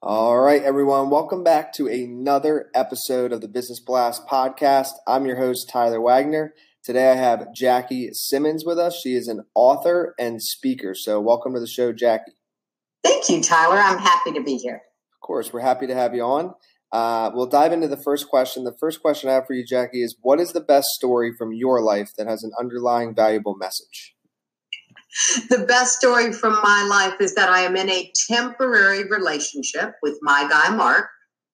All right, everyone, welcome back to another episode of the Business Blast podcast. I'm your host, Tyler Wagner. Today I have Jackie Simmons with us. She is an author and speaker. So, welcome to the show, Jackie. Thank you, Tyler. I'm happy to be here. Of course, we're happy to have you on. Uh, we'll dive into the first question. The first question I have for you, Jackie, is what is the best story from your life that has an underlying valuable message? The best story from my life is that I am in a temporary relationship with my guy, Mark.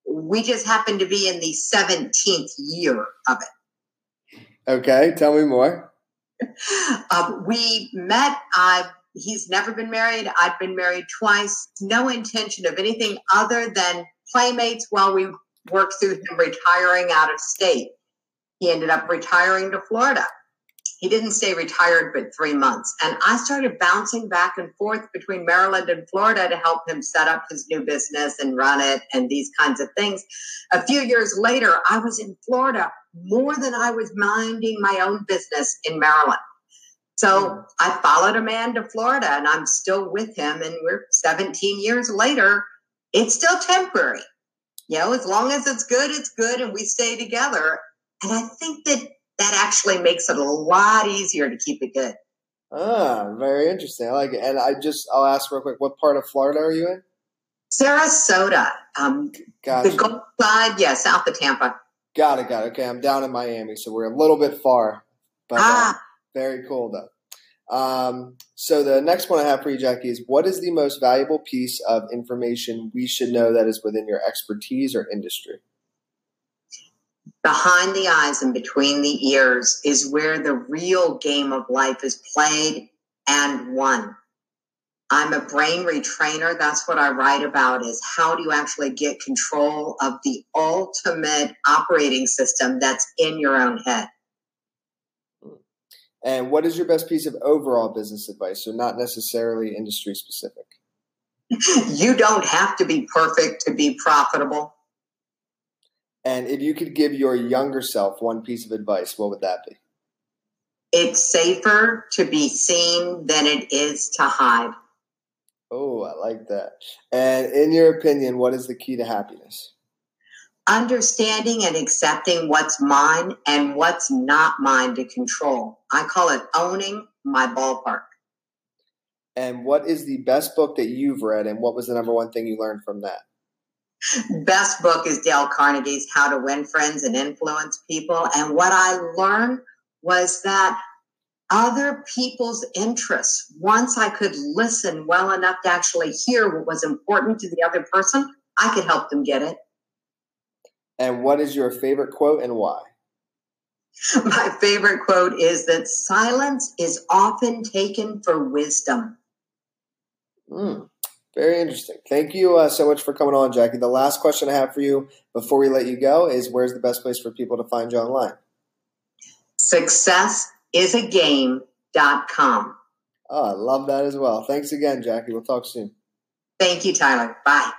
We just happen to be in the 17th year of it. Okay, tell me more. Um, we met. I he's never been married. I've been married twice. No intention of anything other than playmates while we worked through him retiring out of state. He ended up retiring to Florida he didn't stay retired but three months. And I started bouncing back and forth between Maryland and Florida to help him set up his new business and run it and these kinds of things. A few years later, I was in Florida more than I was minding my own business in Maryland. So I followed a man to Florida and I'm still with him. And we're 17 years later. It's still temporary. You know, as long as it's good, it's good. And we stay together. And I think that that actually makes it a lot easier to keep it good. Ah, very interesting. I like it. And I just, I'll ask real quick, what part of Florida are you in? Sarasota. Um, gotcha. The Gulf side, yeah, south of Tampa. Got it, got it. Okay, I'm down in Miami, so we're a little bit far. But uh, ah. Uh, very cool, though. Um, so the next one I have for you, Jackie, is what is the most valuable piece of information we should know that is within your expertise or industry? Behind the eyes and between the ears is where the real game of life is played and won. I'm a brain retrainer. That's what I write about is how do you actually get control of the ultimate operating system that's in your own head. Hmm. And what is your best piece of overall business advice? So not necessarily industry specific. you don't have to be perfect to be profitable. And if you could give your younger self one piece of advice, what would that be? It's safer to be seen than it is to hide. Oh, I like that. And in your opinion, what is the key to happiness? Understanding and accepting what's mine and what's not mine to control. I call it owning my ballpark. And what is the best book that you've read, and what was the number one thing you learned from that? Best book is Dale Carnegie's How to Win Friends and Influence People. And what I learned was that other people's interests, once I could listen well enough to actually hear what was important to the other person, I could help them get it. And what is your favorite quote and why? My favorite quote is that silence is often taken for wisdom. Mm. Very interesting. Thank you uh, so much for coming on, Jackie. The last question I have for you before we let you go is where's the best place for people to find you online? Successisagame.com. Oh, I love that as well. Thanks again, Jackie. We'll talk soon. Thank you, Tyler. Bye.